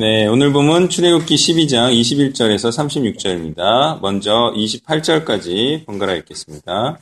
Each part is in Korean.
네, 오늘 보면 출애굽기 12장 21절에서 36절입니다. 먼저 28절까지 번갈아 읽겠습니다.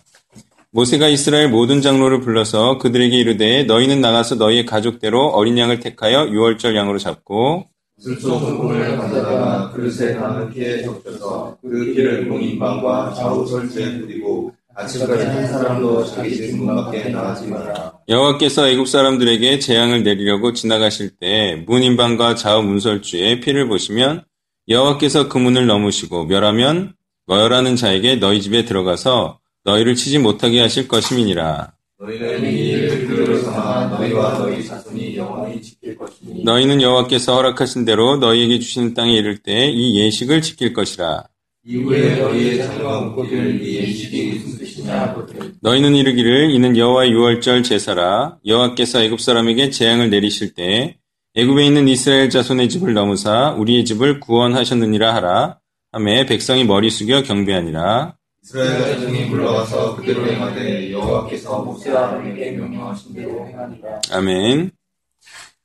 모세가 이스라엘 모든 장로를 불러서 그들에게 이르되 너희는 나가서 너희의 가족대로 어린 양을 택하여 유월절 양으로 잡고 술소 소금을 가져다가 그릇에 담은 피에 적셔서 그 피를 문인방과 좌우 설치에 뿌리고 아침까지 한 사람도 자기 집 문 밖에 나가지 마라. 여호와께서 애굽 사람들에게 재앙을 내리려고 지나가실 때 문인방과 좌우 문설주에 피를 보시면 여호와께서 그 문을 넘으시고 멸하면 멸하는 자에게 너희 집에 들어가서 너희를 치지 못하게 하실 것임이니라. 너희는 이 일을 기록을 삼아 너희와 너희 자손이 영원히 지킬 것이니 너희는 여호와께서 허락하신 대로 너희에게 주시는 땅에 이를 때 이 예식을 지킬 것이라. 이후에 너희의 자녀가 묻기를 이 예식이 무슨 뜻이냐 하거든 너희는 이르기를 이는 여호와의 유월절 제사라 여호와께서 애굽 사람에게 재앙을 내리실 때 애굽에 있는 이스라엘 자손의 집을 넘으사 우리의 집을 구원하셨느니라 하라 하매 백성이 머리 숙여 경배하니라 이스라엘 자손이 물러가서 그대로 행하되 여호와께서 모세와 아론에게 명령하신 대로 행하니라. 아멘.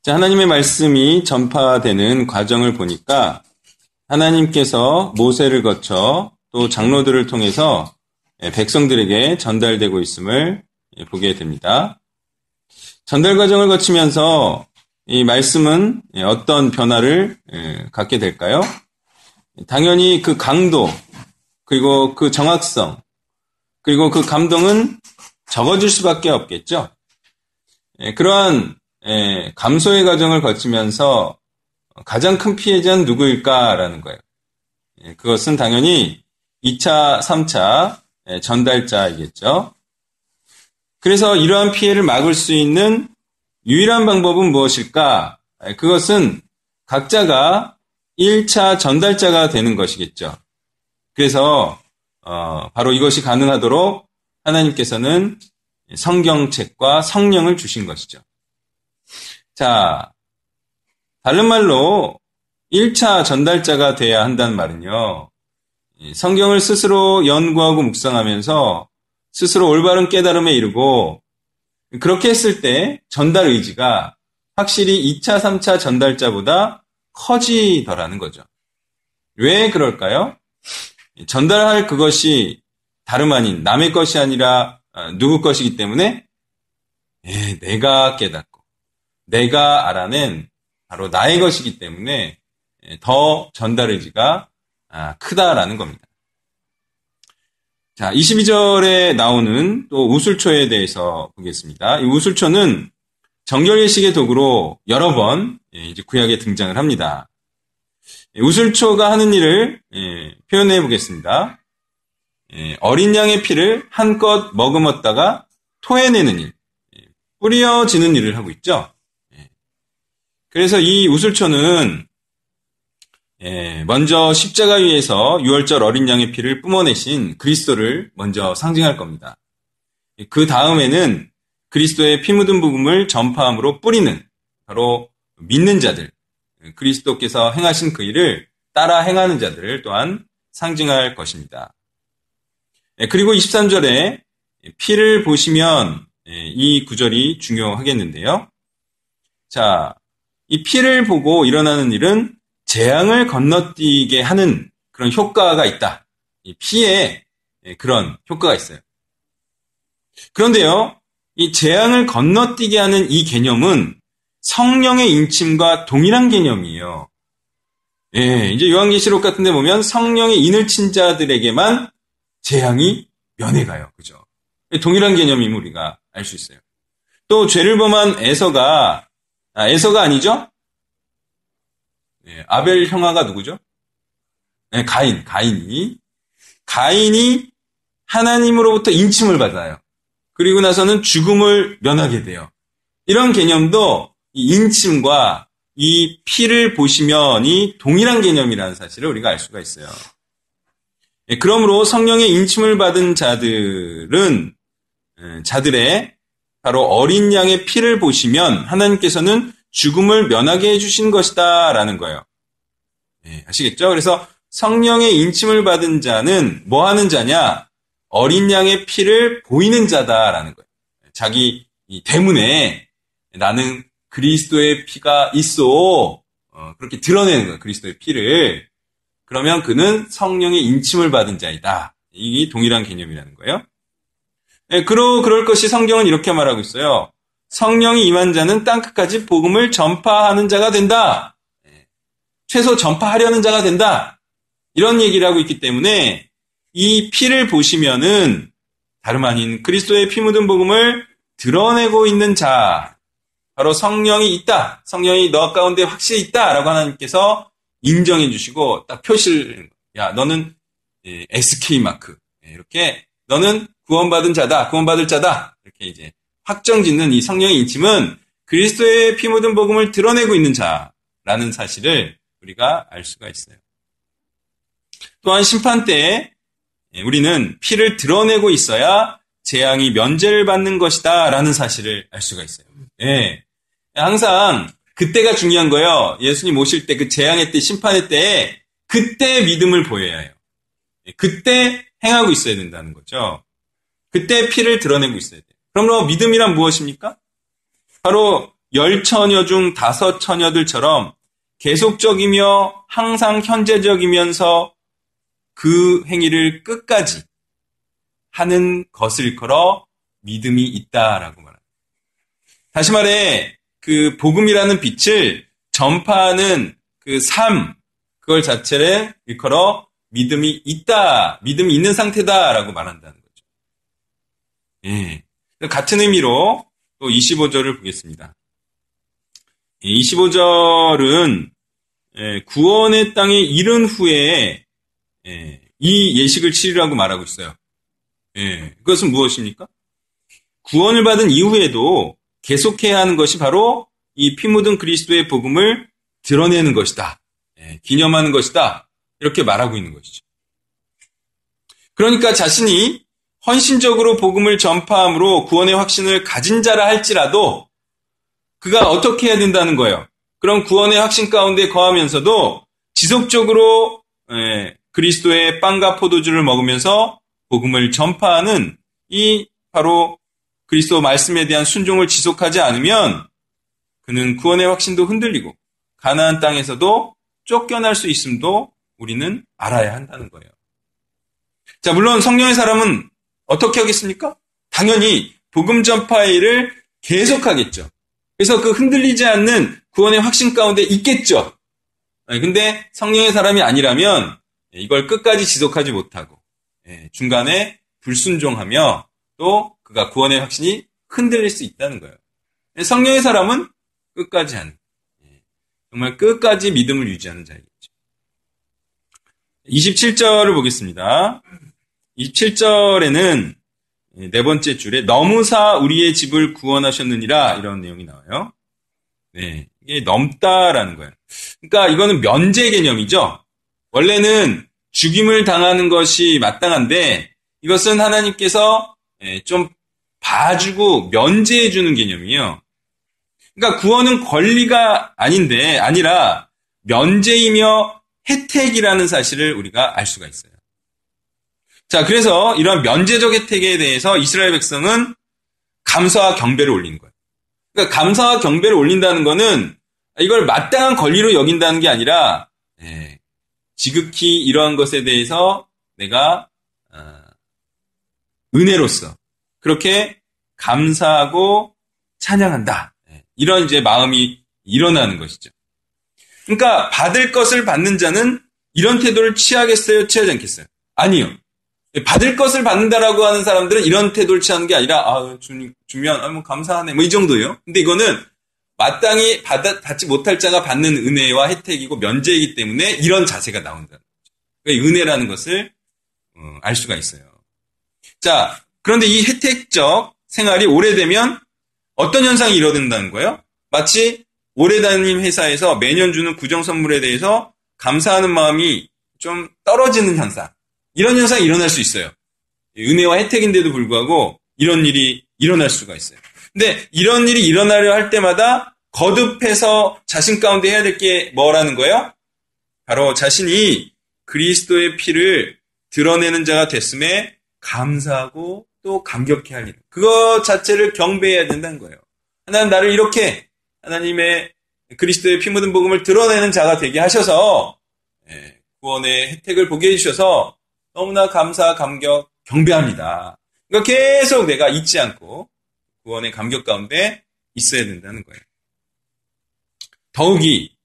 자 하나님의 말씀이 전파되는 과정을 보니까 하나님께서 모세를 거쳐 또 장로들을 통해서 백성들에게 전달되고 있음을 보게 됩니다. 전달 과정을 거치면서 이 말씀은 어떤 변화를 갖게 될까요? 당연히 그 강도, 그리고 그 정확성, 그리고 그 감동은 적어질 수밖에 없겠죠. 그러한 감소의 과정을 거치면서 가장 큰 피해자는 누구일까라는 거예요. 그것은 당연히 2차, 3차 전달자이겠죠. 그래서 이러한 피해를 막을 수 있는 유일한 방법은 무엇일까? 그것은 각자가 1차 전달자가 되는 것이겠죠. 그래서 어, 바로 이것이 가능하도록 하나님께서는 성경책과 성령을 주신 것이죠. 자, 다른 말로 1차 전달자가 돼야 한다는 말은요. 성경을 스스로 연구하고 묵상하면서 스스로 올바른 깨달음에 이르고 그렇게 했을 때 전달 의지가 확실히 2차, 3차 전달자보다 커지더라는 거죠. 왜 그럴까요? 전달할 그것이 다름 아닌 남의 것이 아니라 누구 것이기 때문에 예, 내가 깨닫고 내가 알아낸 바로 나의 것이기 때문에 더 전달 의지가 크다라는 겁니다. 자, 22절에 나오는 또 우술초에 대해서 보겠습니다. 이 우술초는 정결 예식의 도구로 여러 번 이제 구약에 등장을 합니다. 우술초가 하는 일을 표현해 보겠습니다. 어린 양의 피를 한껏 머금었다가 토해내는 일, 뿌려지는 일을 하고 있죠. 그래서 이 우술초는 먼저 십자가 위에서 유월절 어린 양의 피를 뿜어내신 그리스도를 먼저 상징할 겁니다. 그 다음에는 그리스도의 피 묻은 부분을 전파함으로 뿌리는 바로 믿는 자들, 그리스도께서 행하신 그 일을 따라 행하는 자들을 또한 상징할 것입니다. 그리고 23절에 피를 보시면 이 구절이 중요하겠는데요. 자, 이 피를 보고 일어나는 일은 재앙을 건너뛰게 하는 그런 효과가 있다. 이 피에 그런 효과가 있어요. 그런데요, 이 재앙을 건너뛰게 하는 이 개념은 성령의 인침과 동일한 개념이에요. 예, 이제 요한계시록 같은 데 보면 성령의 인을 친 자들에게만 재앙이 면해가요. 그죠? 동일한 개념임을 우리가 알 수 있어요. 또 죄를 범한 에서가, 아, 에서가 아니죠? 예, 아벨 형아가 누구죠? 예, 가인, 가인이. 가인이 하나님으로부터 인침을 받아요. 그리고 나서는 죽음을 면하게 돼요. 이런 개념도 인침과 이 피를 보시면 이 동일한 개념이라는 사실을 우리가 알 수가 있어요. 예, 그러므로 성령의 인침을 받은 자들은 예, 자들의 바로 어린 양의 피를 보시면 하나님께서는 죽음을 면하게 해주신 것이다 라는 거예요. 예, 아시겠죠? 그래서 성령의 인침을 받은 자는 뭐 하는 자냐? 어린 양의 피를 보이는 자다라는 거예요. 자기 대문에 나는 그리스도의 피가 있어. 어, 그렇게 드러내는 거예요. 그리스도의 피를. 그러면 그는 성령의 인침을 받은 자이다. 이 동일한 개념이라는 거예요. 네, 그러, 그럴 것이 성경은 이렇게 말하고 있어요. 성령이 임한 자는 땅끝까지 복음을 전파하는 자가 된다. 네, 최소 전파하려는 자가 된다. 이런 얘기를 하고 있기 때문에 이 피를 보시면은 다름 아닌 그리스도의 피 묻은 복음을 드러내고 있는 자, 바로 성령이 있다. 성령이 너 가운데 확실히 있다 라고 하나님께서 인정해 주시고 딱 표시를 야 너는 SK 마크 예, 이렇게 너는 구원받은 자다. 구원받을 자다. 이렇게 이제 확정 짓는 이 성령의 인침은 그리스도의 피 묻은 복음을 드러내고 있는 자라는 사실을 우리가 알 수가 있어요. 또한 심판 때 예, 우리는 피를 드러내고 있어야 재앙이 면제를 받는 것이다 라는 사실을 알 수가 있어요. 예. 항상 그때가 중요한 거예요. 예수님 오실 때 그 재앙의 때 심판의 때에 그때 믿음을 보여야 해요. 예, 그때 행하고 있어야 된다는 거죠. 그때 피를 드러내고 있어야 돼요. 그러므로 믿음이란 무엇입니까? 바로 열 처녀 중 다섯 처녀들처럼 계속적이며 항상 현재적이면서 그 행위를 끝까지 하는 것을 걸어 믿음이 있다라고 말합니다. 다시 말해 그 복음이라는 빛을 전파하는 그 삶, 그걸 자체를 일컬어 믿음이 있다, 믿음이 있는 상태다라고 말한다는. 예. 같은 의미로 또 25절을 보겠습니다. 25절은 예, 구원의 땅에 이른 후에 예, 이 예식을 치르라고 말하고 있어요. 예, 그것은 무엇입니까? 구원을 받은 이후에도 계속해야 하는 것이 바로 이 피 묻은 그리스도의 복음을 드러내는 것이다. 예, 기념하는 것이다. 이렇게 말하고 있는 것이죠. 그러니까 자신이 헌신적으로 복음을 전파함으로 구원의 확신을 가진 자라 할지라도 그가 어떻게 해야 된다는 거예요. 그런 구원의 확신 가운데 거하면서도 지속적으로 예, 그리스도의 빵과 포도주를 먹으면서 복음을 전파하는 이 바로 그리스도 말씀에 대한 순종을 지속하지 않으면 그는 구원의 확신도 흔들리고 가나안 땅에서도 쫓겨날 수 있음도 우리는 알아야 한다는 거예요. 자, 물론 성령의 사람은 어떻게 하겠습니까? 당연히 복음 전파의 일을 계속하겠죠. 그래서 그 흔들리지 않는 구원의 확신 가운데 있겠죠. 네, 근데 성령의 사람이 아니라면 이걸 끝까지 지속하지 못하고 예, 중간에 불순종하며 또 그가 구원의 확신이 흔들릴 수 있다는 거예요. 성령의 사람은 끝까지 하는, 예, 정말 끝까지 믿음을 유지하는 자이겠죠. 27절을 보겠습니다. 27절에는 네 번째 줄에 너무사 우리의 집을 구원하셨느니라 이런 내용이 나와요. 네, 이게 넘다라는 거예요. 그러니까 이거는 면제 개념이죠. 원래는 죽임을 당하는 것이 마땅한데 이것은 하나님께서 예, 좀 봐주고 면제해 주는 개념이에요. 그러니까 구원은 권리가 아닌데 아니라 면제이며 혜택이라는 사실을 우리가 알 수가 있어요. 자, 그래서 이러한 면제적 혜택에 대해서 이스라엘 백성은 감사와 경배를 올리는 거예요. 그러니까 감사와 경배를 올린다는 것은 이걸 마땅한 권리로 여긴다는 게 아니라 예, 지극히 이러한 것에 대해서 내가 어, 은혜로서 그렇게 감사하고 찬양한다. 예, 이런 이제 마음이 일어나는 것이죠. 그러니까 받을 것을 받는 자는 이런 태도를 취하겠어요? 취하지 않겠어요? 아니요. 받을 것을 받는다라고 하는 사람들은 이런 태도를 취하는 게 아니라 아, 주님 주면 아, 뭐 감사하네 뭐 이 정도예요. 근데 이거는 마땅히 받아, 받지 못할 자가 받는 은혜와 혜택이고 면제이기 때문에 이런 자세가 나온다는 거죠. 그러니까 은혜라는 것을 어, 알 수가 있어요. 자, 그런데 이 혜택적 생활이 오래되면 어떤 현상이 일어난다는 거예요? 마치 오래 다닌 회사에서 매년 주는 구정 선물에 대해서 감사하는 마음이 좀 떨어지는 현상. 이런 현상이 일어날 수 있어요. 은혜와 혜택인데도 불구하고 이런 일이 일어날 수가 있어요. 근데 이런 일이 일어나려 할 때마다 거듭해서 자신 가운데 해야 될 게 뭐라는 거예요? 바로 자신이 그리스도의 피를 드러내는 자가 됐음에 감사하고 또 감격해 할 일. 그것 자체를 경배해야 된다는 거예요. 하나님 나를 이렇게 하나님의 그리스도의 피 묻은 복음을 드러내는 자가 되게 하셔서 예, 구원의 혜택을 보게 해주셔서 너무나 감사, 감격, 경배합니다. 그러니까 계속 내가 잊지 않고 구원의 감격 가운데 있어야 된다는 거예요. 더욱이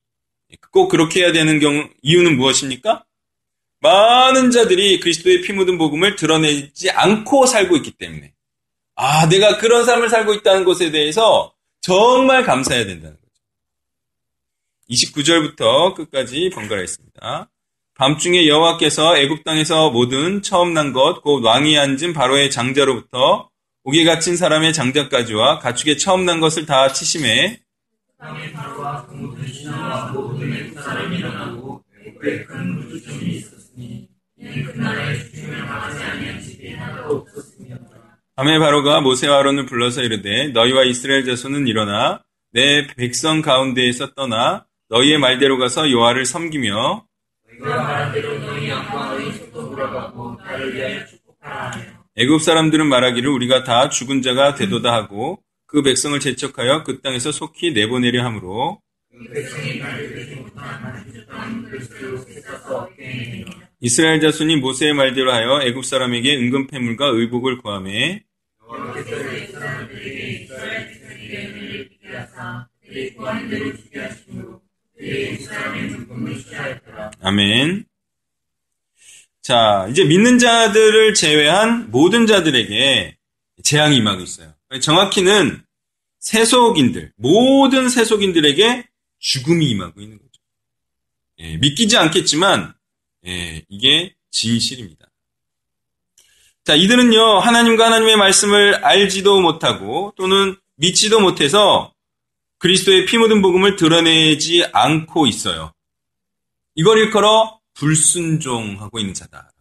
꼭 그렇게 해야 되는 경우 이유는 무엇입니까? 많은 자들이 그리스도의 피 묻은 복음을 드러내지 않고 살고 있기 때문에 아 내가 그런 삶을 살고 있다는 것에 대해서 정말 감사해야 된다는 거죠. 29절부터 끝까지 번갈아 있습니다. 밤중에 여호와께서 애굽 땅에서 모든 처음 난 것 곧 왕이 앉은 바로의 장자로부터 옥에 갇힌 사람의 장자까지와 가축에 처음 난 것을 다 치심해. 밤에 바로가 모세와 아론을 불러서 이르되 너희와 이스라엘 자손은 일어나 내 백성 가운데에서 떠나 너희의 말대로 가서 여호와를 섬기며 애굽 사람들은 말하기를 우리가 다 죽은 자가 되도다 하고 그 백성을 제척하여 그 땅에서 속히 내보내려 하므로 이스라엘 자손이 모세의 말대로 하여 애굽 사람에게 은근 패물과 의복을 구함에 아멘. 자, 이제 믿는 자들을 제외한 모든 자들에게 재앙이 임하고 있어요. 정확히는 세속인들, 모든 세속인들에게 죽음이 임하고 있는 거죠. 예, 믿기지 않겠지만, 예, 이게 진실입니다. 자, 이들은요, 하나님과 하나님의 말씀을 알지도 못하고 또는 믿지도 못해서 그리스도의 피 묻은 복음을 드러내지 않고 있어요. 이걸 일컬어 불순종하고 있는 자다.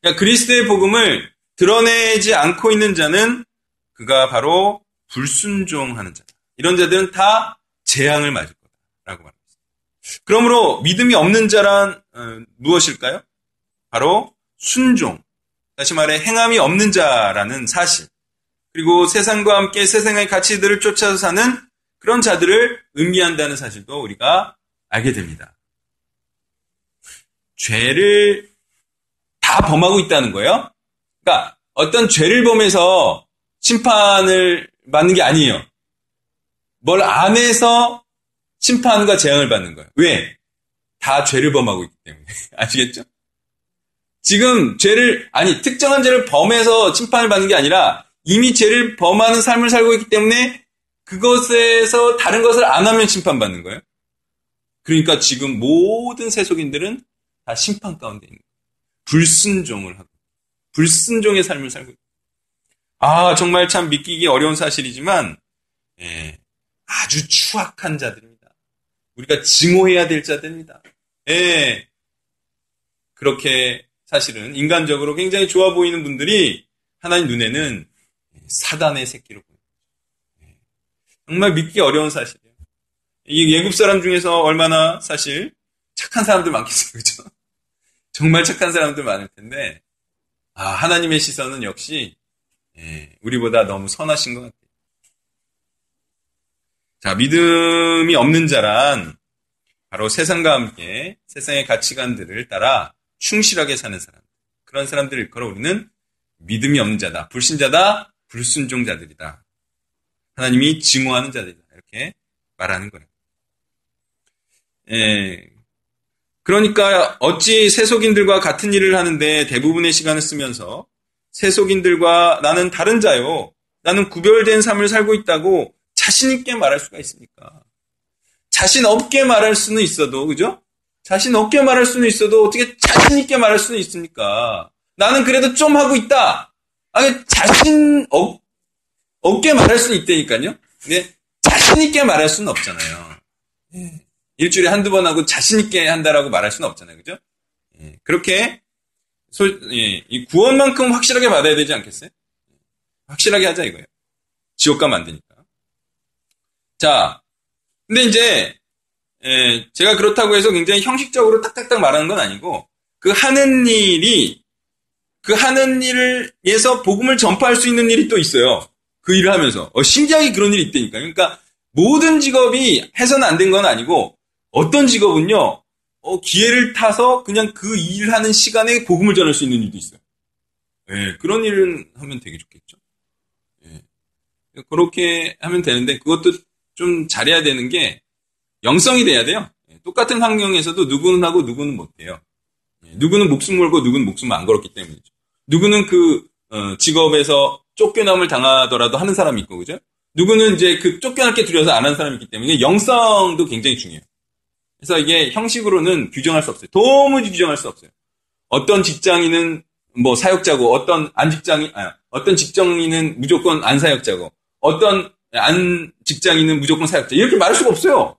그러니까 그리스도의 복음을 드러내지 않고 있는 자는 그가 바로 불순종하는 자다. 이런 자들은 다 재앙을 맞을 거다라고 말합니다. 그러므로 믿음이 없는 자란 어, 무엇일까요? 바로 순종. 다시 말해 행함이 없는 자라는 사실. 그리고 세상과 함께 세상의 가치들을 쫓아서 사는 그런 자들을 의미한다는 사실도 우리가 알게 됩니다. 죄를 다 범하고 있다는 거예요. 그러니까 어떤 죄를 범해서 심판을 받는 게 아니에요. 뭘 안 해서 심판과 재앙을 받는 거예요. 왜? 다 죄를 범하고 있기 때문에. 아시겠죠? 지금 죄를, 아니, 특정한 죄를 범해서 심판을 받는 게 아니라 이미 죄를 범하는 삶을 살고 있기 때문에 그것에서 다른 것을 안 하면 심판받는 거예요. 그러니까 지금 모든 세속인들은 다 심판 가운데 있는 거예요. 불순종을 하고, 불순종의 삶을 살고 있어요. 아, 정말 참 믿기기 어려운 사실이지만, 예, 아주 추악한 자들입니다. 우리가 증오해야 될 자들입니다. 예, 그렇게 사실은 인간적으로 굉장히 좋아 보이는 분들이 하나님 눈에는 사단의 새끼로 정말 믿기 어려운 사실이에요. 이 예굽 사람 중에서 얼마나 사실 착한 사람들 많겠어요, 그죠? 정말 착한 사람들 많을 텐데, 아, 하나님의 시선은 역시 예, 우리보다 너무 선하신 것 같아요. 자, 믿음이 없는 자란 바로 세상과 함께 세상의 가치관들을 따라 충실하게 사는 사람. 그런 사람들을 걸어 우리는 믿음이 없는 자다, 불신자다, 불순종자들이다. 하나님이 증오하는 자들이다. 이렇게 말하는 거예요. 예. 그러니까 어찌 세속인들과 같은 일을 하는데 대부분의 시간을 쓰면서 세속인들과 나는 다른 자요. 나는 구별된 삶을 살고 있다고 자신있게 말할 수가 있습니까? 자신 없게 말할 수는 있어도, 그죠? 자신 없게 말할 수는 있어도 어떻게 자신있게 말할 수는 있습니까? 나는 그래도 좀 하고 있다. 아니, 자신 없, 없게 말할 수는 있다니까요? 근데 자신있게 말할 수는 없잖아요. 예. 일주일에 한두 번 하고 자신있게 한다라고 말할 수는 없잖아요. 그죠? 예. 그렇게 솔, 예, 이 구원만큼 확실하게 받아야 되지 않겠어요? 확실하게 하자 이거예요. 지옥 가면 안 되니까. 자, 근데 이제 예, 제가 그렇다고 해서 굉장히 형식적으로 딱딱딱 말하는 건 아니고 그 하는 일이 그 하는 일에서 복음을 전파할 수 있는 일이 또 있어요. 그 일을 하면서 어, 신기하게 그런 일이 있다니까. 그러니까 모든 직업이 해서는 안 된 건 아니고 어떤 직업은요 어, 기회를 타서 그냥 그 일을 하는 시간에 복음을 전할 수 있는 일도 있어요. 예, 그런 일은 하면 되게 좋겠죠. 예. 그렇게 하면 되는데 그것도 좀 잘해야 되는 게 영성이 돼야 돼요. 예, 똑같은 환경에서도 누구는 하고 누구는 못해요. 예, 누구는 목숨 걸고 누구는 목숨 안 걸었기 때문이죠. 누구는 그 어, 직업에서 쫓겨남을 당하더라도 하는 사람이 있고 그죠? 누구는 이제 그 쫓겨날 게 두려워서 안 하는 사람이 있기 때문에 영성도 굉장히 중요해요. 그래서 이게 형식으로는 규정할 수 없어요. 도무지 규정할 수 없어요. 어떤 직장인은 뭐 사역자고 어떤 안 직장인 아, 어떤 직장인은 무조건 안 사역자고 어떤 안 직장인은 무조건 사역자 이렇게 말할 수가 없어요.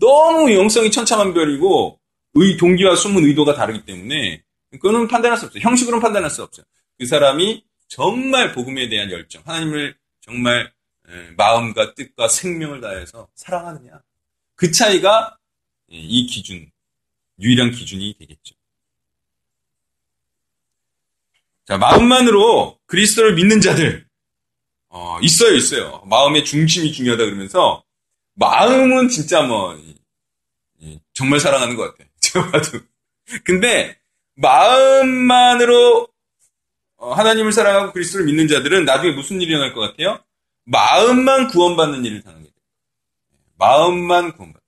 너무 영성이 천차만별이고 의 동기와 숨은 의도가 다르기 때문에 그거는 판단할 수 없어요. 형식으로는 판단할 수 없어요. 그 사람이 정말 복음에 대한 열정, 하나님을 정말 마음과 뜻과 생명을 다해서 사랑하느냐. 그 차이가 이 기준, 유일한 기준이 되겠죠. 자, 마음만으로 그리스도를 믿는 자들, 어, 있어요, 있어요. 마음의 중심이 중요하다 그러면서, 마음은 진짜 뭐, 정말 사랑하는 것 같아. 제가 봐도. 근데, 마음만으로 어, 하나님을 사랑하고 그리스도를 믿는 자들은 나중에 무슨 일이 일어날 것 같아요? 마음만 구원받는 일을 당하게 돼요. 마음만 구원받는.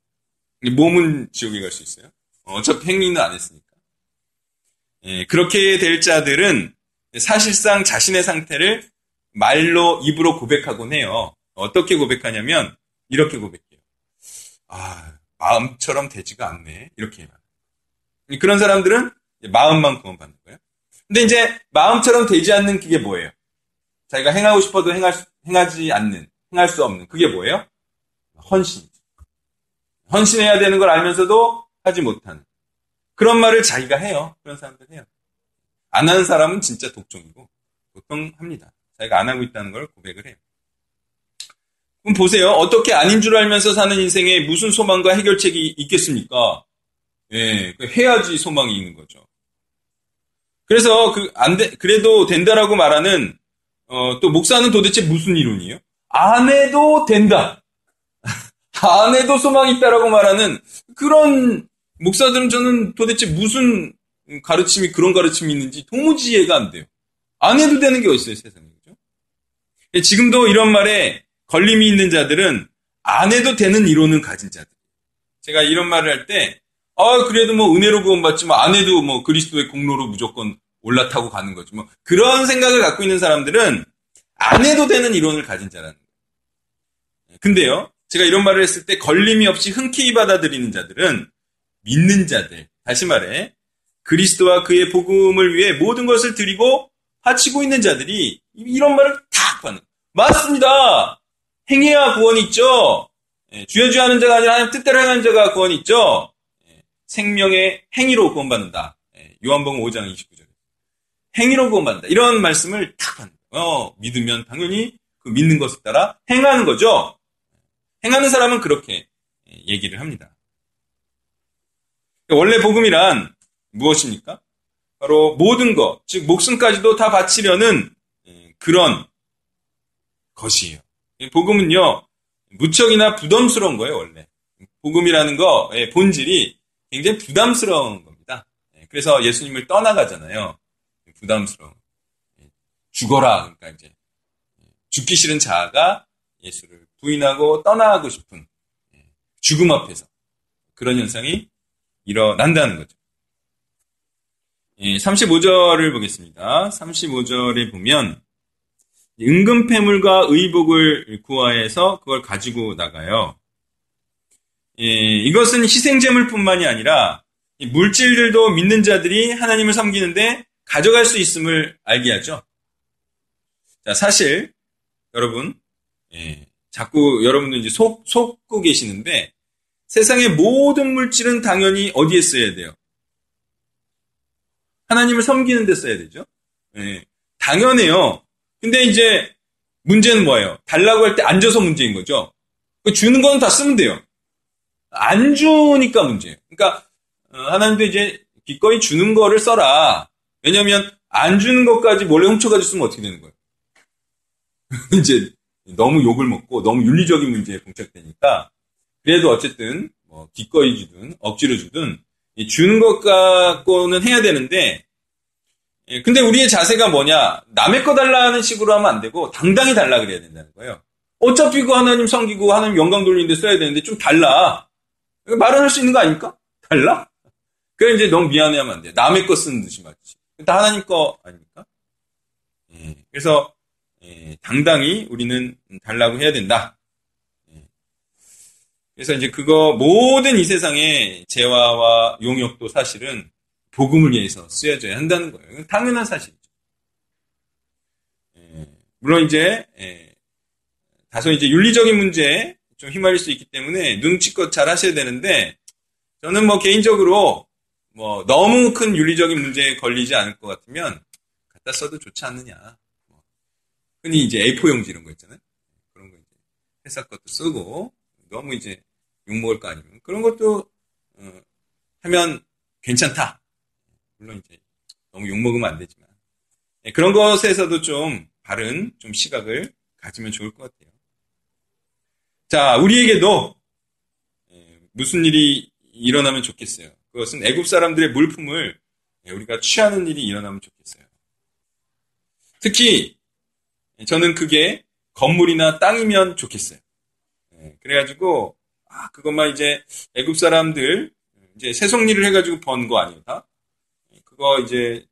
몸은 지옥에 갈 수 있어요. 어차피 행위는 안 했으니까. 예, 그렇게 될 자들은 사실상 자신의 상태를 말로 입으로 고백하곤 해요. 어떻게 고백하냐면 이렇게 고백해요. 아 마음처럼 되지가 않네 이렇게 해요. 그런 사람들은 마음만 구원받는 거예요. 근데 이제 마음처럼 되지 않는 그게 뭐예요? 자기가 행하고 싶어도 행할 수, 행하지 않는, 행할 수 없는 그게 뭐예요? 헌신. 헌신해야 되는 걸 알면서도 하지 못하는 그런 말을 자기가 해요. 그런 사람들 해요. 안 하는 사람은 진짜 독종이고 보통 합니다. 자기가 안 하고 있다는 걸 고백을 해요. 그럼 보세요. 어떻게 아닌 줄 알면서 사는 인생에 무슨 소망과 해결책이 있겠습니까? 예, 해야지 소망이 있는 거죠. 그래서 그 안 돼, 그래도 된다라고 말하는 어, 또 목사는 도대체 무슨 이론이에요? 안 해도 된다. 안 해도 소망이 있다라고 말하는 그런 목사들은 저는 도대체 무슨 가르침이 그런 가르침이 있는지 도무지 이해가 안 돼요. 안 해도 되는 게 어딨어요, 세상에. 그죠? 예, 지금도 이런 말에 걸림이 있는 자들은 안 해도 되는 이론을 가진 자들. 제가 이런 말을 할 때, 아, 그래도 뭐 은혜로 구원받지만 안 해도 뭐 그리스도의 공로로 무조건 올라타고 가는 거지. 뭐 그런 생각을 갖고 있는 사람들은 안 해도 되는 이론을 가진 자라는 거예요. 예, 근데요, 제가 이런 말을 했을 때 걸림이 없이 흔쾌히 받아들이는 자들은 믿는 자들, 다시 말해 그리스도와 그의 복음을 위해 모든 것을 드리고 바치고 있는 자들이 이런 말을 탁 받는. 맞습니다. 행해야 구원이 있죠. 예, 주여주하는 자가 아니라 하나님 뜻대로 행하는 자가 구원이 있죠. 예, 생명의 행위로 구원받는다. 예, 요한복음 5장 29절. 행위로 구원받는다. 이런 말씀을 탁 받는 거예요. 어, 믿으면 당연히 그 믿는 것에 따라 행하는 거죠. 행하는 사람은 그렇게 얘기를 합니다. 원래 복음이란 무엇입니까? 바로 모든 것, 즉 목숨까지도 다 바치려는 그런 것이에요. 복음은요, 무척이나 부담스러운 거예요, 원래. 복음이라는 거의 본질이 굉장히 부담스러운 겁니다. 그래서 예수님을 떠나가잖아요. 부담스러운. 죽어라. 그러니까 이제 죽기 싫은 자아가 예수를 부인하고 떠나고 싶은 죽음 앞에서 그런 현상이 일어난다는 거죠. 35절을 보겠습니다. 35절에 보면 은근패물과 의복을 구하해서 그걸 가지고 나가요. 이것은 희생제물뿐만이 아니라 물질들도 믿는 자들이 하나님을 섬기는데 가져갈 수 있음을 알게 하죠. 자, 사실 여러분 예, 자꾸 여러분들 이제 속 속고 계시는데 세상의 모든 물질은 당연히 어디에 써야 돼요? 하나님을 섬기는 데 써야 되죠. 예, 당연해요. 근데 이제 문제는 뭐예요? 달라고 할 때 안 줘서 문제인 거죠. 그 주는 건다 쓰면 돼요. 안 주니까 문제예요. 그러니까 어, 하나님도 이제 기꺼이 주는 거를 써라. 왜냐면 안 주는 것까지 몰래 훔쳐가지고 쓰면 어떻게 되는 거예요? 이제 너무 욕을 먹고 너무 윤리적인 문제에 봉착되니까 그래도 어쨌든 뭐 기꺼이 주든 억지로 주든 주는 것 갖고는 해야 되는데 예, 근데 우리의 자세가 뭐냐 남의 거 달라는 식으로 하면 안 되고 당당히 달라 그래야 된다는 거예요. 어차피 그 하나님 섬기고 하나님 영광 돌리는데 써야 되는데 좀 달라. 말은 할수 있는 거 아닙니까? 달라? 그래 이제 너무 미안해하면 안 돼. 남의 거 쓰는 듯이 맞지. 다 하나님 거 아닙니까? 예, 그래서 예, 당당히 우리는 달라고 해야 된다. 예. 그래서 이제 그거 모든 이 세상의 재화와 용역도 사실은 복음을 위해서 쓰여져야 한다는 거예요. 당연한 사실이죠. 예, 물론 이제 예, 다소 이제 윤리적인 문제에 좀 휘말릴 수 있기 때문에 눈치껏 잘 하셔야 되는데 저는 뭐 개인적으로 뭐 너무 큰 윤리적인 문제에 걸리지 않을 것 같으면 갖다 써도 좋지 않느냐. 뭐 흔히 이제 A4 용지 이런 거 있잖아요. 그런 거 이제 회사 것도 쓰고 너무 이제 욕 먹을 거 아니면 그런 것도 어, 하면 괜찮다. 물론 이제 너무 욕 먹으면 안 되지만 네, 그런 것에서도 좀 바른 좀 시각을 가지면 좋을 것 같아요. 자, 우리에게도 예, 무슨 일이 일어나면 좋겠어요. 그것은 애굽 사람들의 물품을 예, 우리가 취하는 일이 일어나면 좋겠어요. 특히 저는 그게 건물이나 땅이면 좋겠어요. 예, 그래가지고 아 그것만 이제 애굽 사람들 이제 세속일을 해가지고 번 거 아니에요, 다? 그거 이제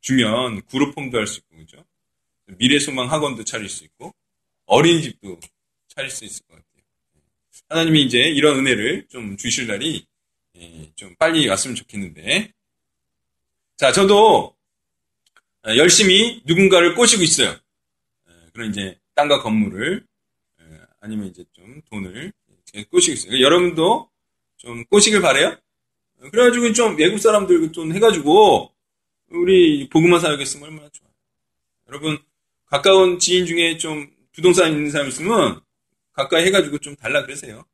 주면 그룹홈도 할 수 있고 그죠? 미래소망 학원도 차릴 수 있고 어린이집도 차릴 수 있을. 하나님이 이제 이런 은혜를 좀 주실 날이 예, 좀 빨리 왔으면 좋겠는데. 자, 저도 열심히 누군가를 꼬시고 있어요. 예, 그런 이제 땅과 건물을 예, 아니면 이제 좀 돈을 꼬시고 있어요. 여러분도 좀 꼬시길 바래요. 그래가지고 좀 외국 사람들 좀 해가지고 우리 복음화 사역에 쓰면 얼마나 좋아요. 여러분 가까운 지인 중에 좀 부동산 있는 사람 있으면 가까이 해가지고 좀 달라 그러세요.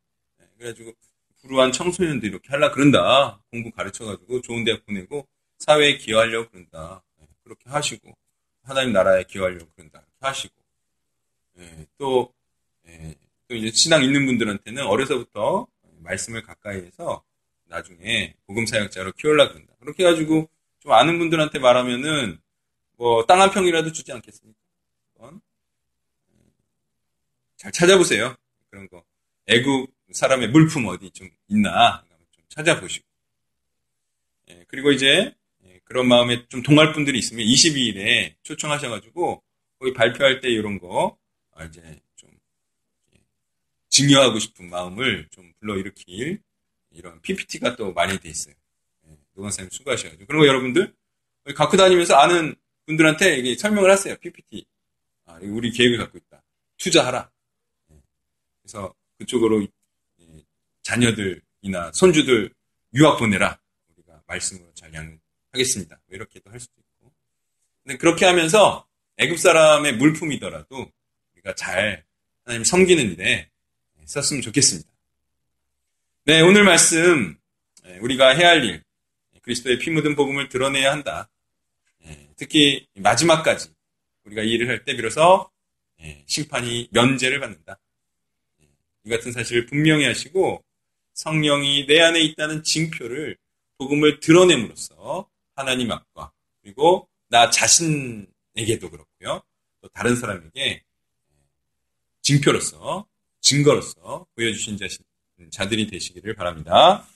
그래가지고 불우한 청소년들 이렇게 하려 그런다. 공부 가르쳐가지고 좋은 대학 보내고 사회에 기여하려고 그런다. 네, 그렇게 하시고 하나님 나라에 기여하려고 그런다. 이렇게 하시고 예, 또, 예, 또 이제 신앙 있는 분들한테는 어려서부터 말씀을 가까이 해서 나중에 복음 사역자로 키우려 그런다. 그렇게 해가지고 좀 아는 분들한테 말하면은 뭐 땅 한 평이라도 주지 않겠습니까? 잘 찾아보세요. 그런 거. 애국 사람의 물품 어디 좀 있나 좀 찾아보시고. 예, 그리고 이제 예, 그런 마음에 좀 동할 분들이 있으면 22일에 초청하셔가지고 거기 발표할 때 이런 거 아, 이제 좀 예, 증여하고 싶은 마음을 좀 불러일으킬 이런 PPT가 또 많이 돼 있어요. 예, 노관사님 수고하셔가지고 그런 거 여러분들 갖고 다니면서 아는 분들한테 이게 설명을 하세요. PPT. 아, 우리 계획을 갖고 있다. 투자하라. 예, 그래서 그쪽으로 자녀들이나 손주들 유학 보내라. 우리가 말씀으로 잘 양하겠습니다. 뭐 이렇게도 할 수도 있고. 근데 그렇게 하면서 애굽 사람의 물품이더라도 우리가 잘 하나님 섬기는 일에 썼으면 좋겠습니다. 네, 오늘 말씀 우리가 해야 할 일, 그리스도의 피 묻은 복음을 드러내야 한다. 특히 마지막까지 우리가 이 일을 할 때 비로소 심판이 면제를 받는다. 이 같은 사실을 분명히 하시고 성령이 내 안에 있다는 징표를 복음을 드러냄으로써 하나님 앞과 그리고 나 자신에게도 그렇고요. 또 다른 사람에게 징표로서 증거로서 보여주신 자신, 자들이 되시기를 바랍니다.